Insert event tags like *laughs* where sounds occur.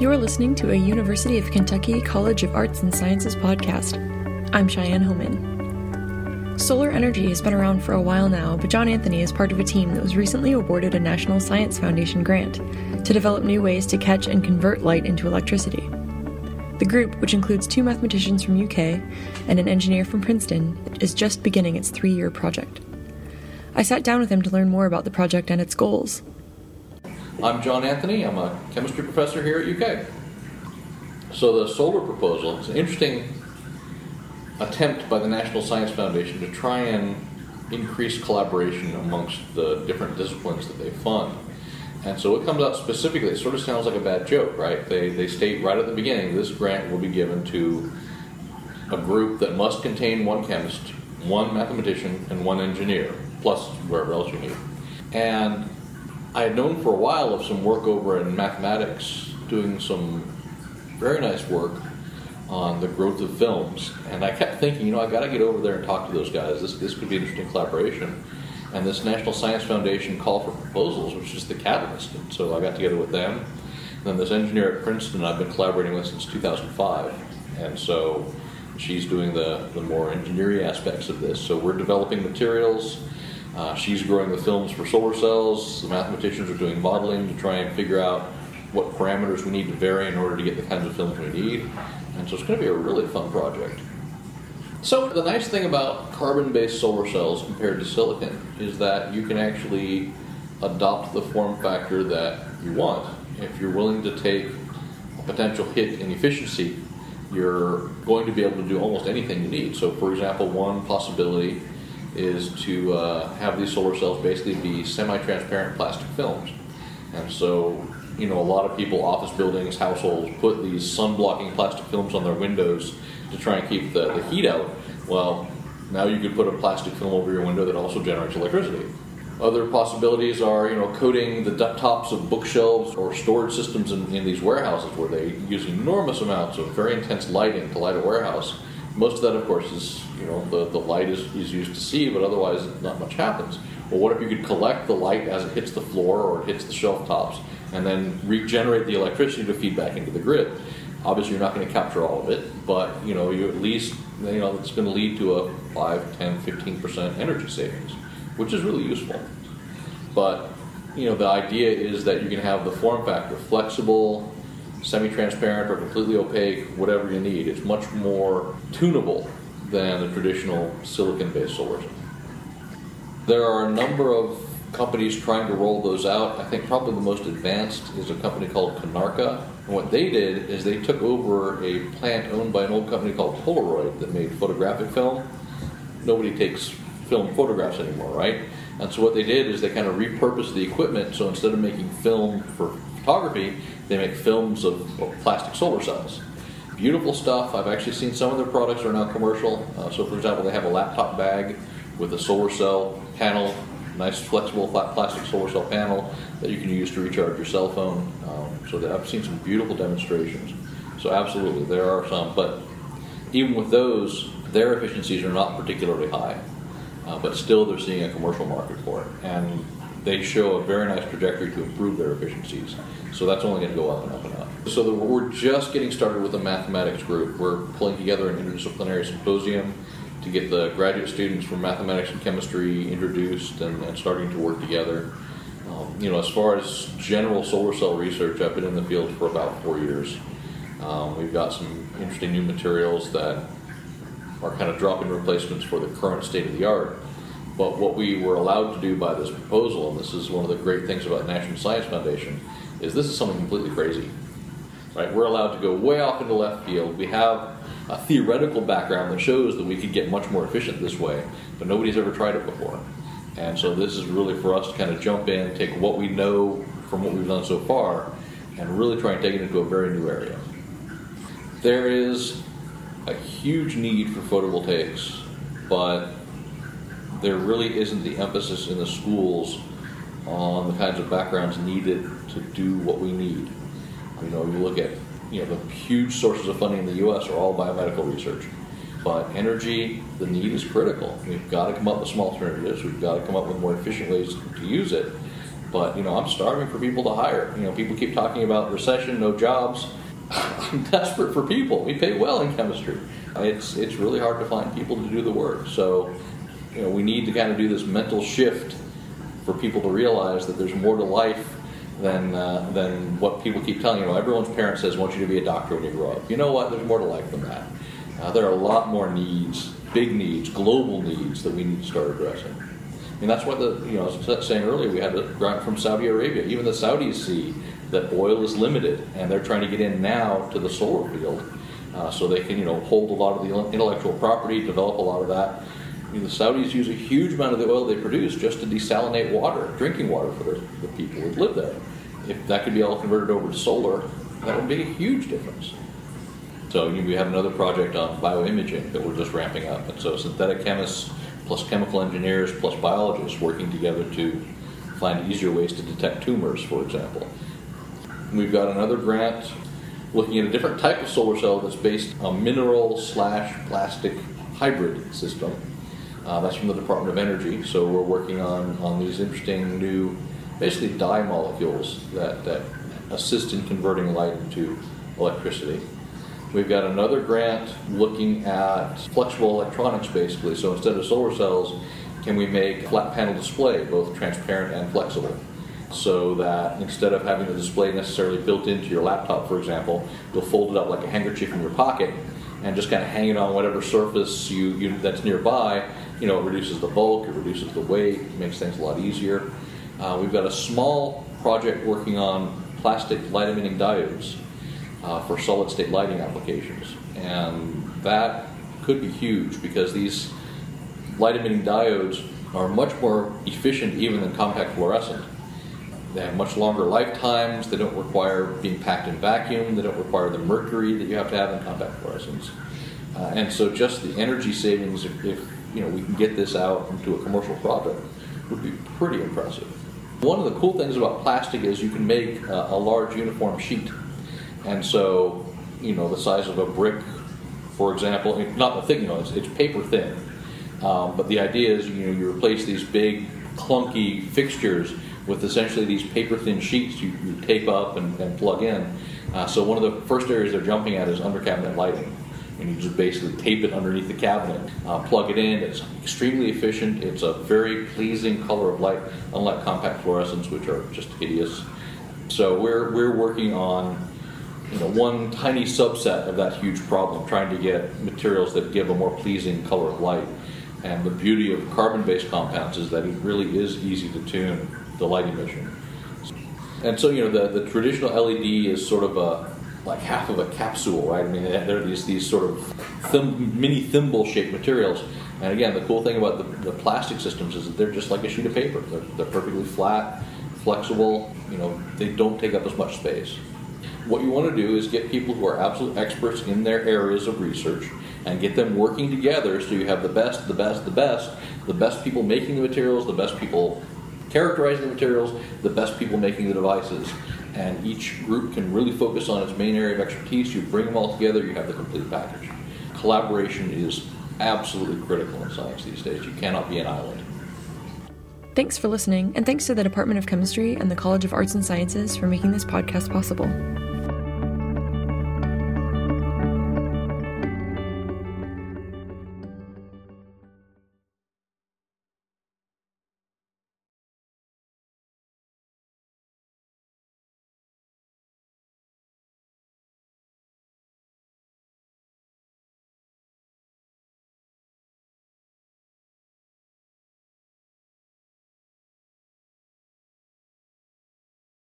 You're listening to a University of Kentucky College of Arts and Sciences podcast. I'm Cheyenne Homan. Solar energy has been around for a while now, but John Anthony is part of a team that was recently awarded a National Science Foundation grant to develop new ways to catch and convert light into electricity. The group, which includes two mathematicians from UK and an engineer from Princeton, is just beginning its three year project. I sat down with him to learn more about the project and its goals. I'm John Anthony. I'm a chemistry professor here at UK. So the solar proposal is an interesting attempt by the National Science Foundation to try and increase collaboration amongst the different disciplines that they fund. And so it comes out specifically, it sort of sounds like a bad joke, right? They, they state right at the beginning this grant will be given to a group that must contain one chemist, one mathematician, and one engineer, plus wherever else you need. And I had known for a while of some work over in mathematics, doing some very nice work on the growth of films. And I kept thinking, you know, I've got to get over there and talk to those guys. This, this could be an interesting collaboration. And this National Science Foundation call for proposals, which is the catalyst. And so I got together with them. And then this engineer at Princeton I've been collaborating with since 2005. And so she's doing the, the more engineering aspects of this. So we're developing materials uh, she's growing the films for solar cells. The mathematicians are doing modeling to try and figure out what parameters we need to vary in order to get the kinds of films we need. And so it's going to be a really fun project. So the nice thing about carbon-based solar cells compared to silicon is that you can actually adopt the form factor that you want. If you're willing to take a potential hit in efficiency, you're going to be able to do almost anything you need. So for example, one possibility is to uh, have these solar cells basically be semi-transparent plastic films. And so, you know, a lot of people, office buildings, households, put these sun-blocking plastic films on their windows to try and keep the, the heat out. Well, now you could put a plastic film over your window that also generates electricity. Other possibilities are, you know, coating the tops of bookshelves or storage systems in, in these warehouses where they use enormous amounts of very intense lighting to light a warehouse most of that, of course, is you know the, the light is, is used to see, but otherwise not much happens. Well, what if you could collect the light as it hits the floor or it hits the shelf tops, and then regenerate the electricity to feed back into the grid? Obviously, you're not going to capture all of it, but you know you at least you know it's going to lead to a 5, 10, 15 percent energy savings, which is really useful. But you know the idea is that you can have the form factor flexible semi-transparent or completely opaque, whatever you need. It's much more tunable than the traditional silicon-based solar cell. There are a number of companies trying to roll those out. I think probably the most advanced is a company called Konarka. And what they did is they took over a plant owned by an old company called Polaroid that made photographic film. Nobody takes film photographs anymore, right? And so what they did is they kind of repurposed the equipment. So instead of making film for photography, they make films of, plastic solar cells. Beautiful stuff. I've actually seen some of their products are now commercial. Uh, so, for example, they have a laptop bag with a solar cell panel, nice flexible flat plastic solar cell panel that you can use to recharge your cell phone. Um, so, I've seen some beautiful demonstrations. So, absolutely, there are some. But even with those, their efficiencies are not particularly high. Uh, but still, they're seeing a commercial market for it. And they show a very nice trajectory to improve their efficiencies. So that's only going to go up and up and up. So the, we're just getting started with the mathematics group. We're pulling together an interdisciplinary symposium to get the graduate students from mathematics and chemistry introduced and, and starting to work together. Um, you know, as far as general solar cell research, I've been in the field for about four years. Um, we've got some interesting new materials that are kind of drop-in replacements for the current state of the art. But what we were allowed to do by this proposal, and this is one of the great things about the National Science Foundation, is this is something completely crazy. Right? We're allowed to go way off into left field. We have a theoretical background that shows that we could get much more efficient this way, but nobody's ever tried it before. And so this is really for us to kind of jump in, take what we know from what we've done so far, and really try and take it into a very new area. There is a huge need for photovoltaics, but there really isn't the emphasis in the schools on the kinds of backgrounds needed to do what we need. You know, you look at you know the huge sources of funding in the U.S. are all biomedical research, but energy, the need is critical. We've got to come up with some alternatives. We've got to come up with more efficient ways to use it. But you know, I'm starving for people to hire. You know, people keep talking about recession, no jobs. *laughs* I'm desperate for people. We pay well in chemistry. It's it's really hard to find people to do the work. So, you know, we need to kind of do this mental shift for people to realize that there's more to life than uh, than what people keep telling you. know, everyone's parent says, "Want you to be a doctor when you grow up." You know what? There's more to life than that. Uh, there are a lot more needs, big needs, global needs that we need to start addressing. I mean, that's what the you know, I was saying earlier. We had a grant from Saudi Arabia. Even the Saudis see that oil is limited, and they're trying to get in now to the solar field, uh, so they can you know hold a lot of the intellectual property, develop a lot of that. I mean, the Saudis use a huge amount of the oil they produce just to desalinate water, drinking water for the, people who live there. If that could be all converted over to solar, that would make a huge difference. So we have another project on bioimaging that we're just ramping up. And so synthetic chemists plus chemical engineers plus biologists working together to find easier ways to detect tumors, for example. We've got another grant looking at a different type of solar cell that's based on mineral slash plastic hybrid system. Uh, that's from the Department of Energy. So we're working on, on these interesting new, basically dye molecules that, that assist in converting light into electricity. We've got another grant looking at flexible electronics basically. So instead of solar cells, can we make flat panel display, both transparent and flexible? So that instead of having the display necessarily built into your laptop, for example, you'll fold it up like a handkerchief in your pocket and just kind of hang it on whatever surface you, you that's nearby. You know, it reduces the bulk, it reduces the weight, makes things a lot easier. Uh, we've got a small project working on plastic light emitting diodes uh, for solid state lighting applications. And that could be huge because these light emitting diodes are much more efficient even than compact fluorescent. They have much longer lifetimes, they don't require being packed in vacuum, they don't require the mercury that you have to have in compact fluorescents. Uh, and so just the energy savings, if, if, you know we can get this out into a commercial product, would be pretty impressive. One of the cool things about plastic is you can make uh, a large uniform sheet and so, you know, the size of a brick, for example, not the thick, you know, it's, it's paper thin. Um, but the idea is, you know, you replace these big, clunky fixtures with essentially these paper thin sheets you, you tape up and, and plug in. Uh, so one of the first areas they're jumping at is under cabinet lighting. And you just basically tape it underneath the cabinet, uh, plug it in. It's extremely efficient. It's a very pleasing color of light, unlike compact fluorescents, which are just hideous. So we're, we're working on you know, one tiny subset of that huge problem, trying to get materials that give a more pleasing color of light. And the beauty of carbon-based compounds is that it really is easy to tune the light emission. And so, you know, the, the traditional LED is sort of a like half of a capsule, right? I mean, there are these these sort of thim, mini thimble-shaped materials. And again, the cool thing about the, the, plastic systems is that they're just like a sheet of paper. They're, they're perfectly flat, flexible. You know, they don't take up as much space. What you want to do is get people who are absolute experts in their areas of research and get them working together so you have the best, the best, the best, the best people making the materials, the best people characterizing the materials, the best people making the devices. And each group can really focus on its main area of expertise. You bring them all together, you have the complete package. Collaboration is absolutely critical in science these days. You cannot be an island. Thanks for listening, and thanks to the Department of Chemistry and the College of Arts and Sciences for making this podcast possible.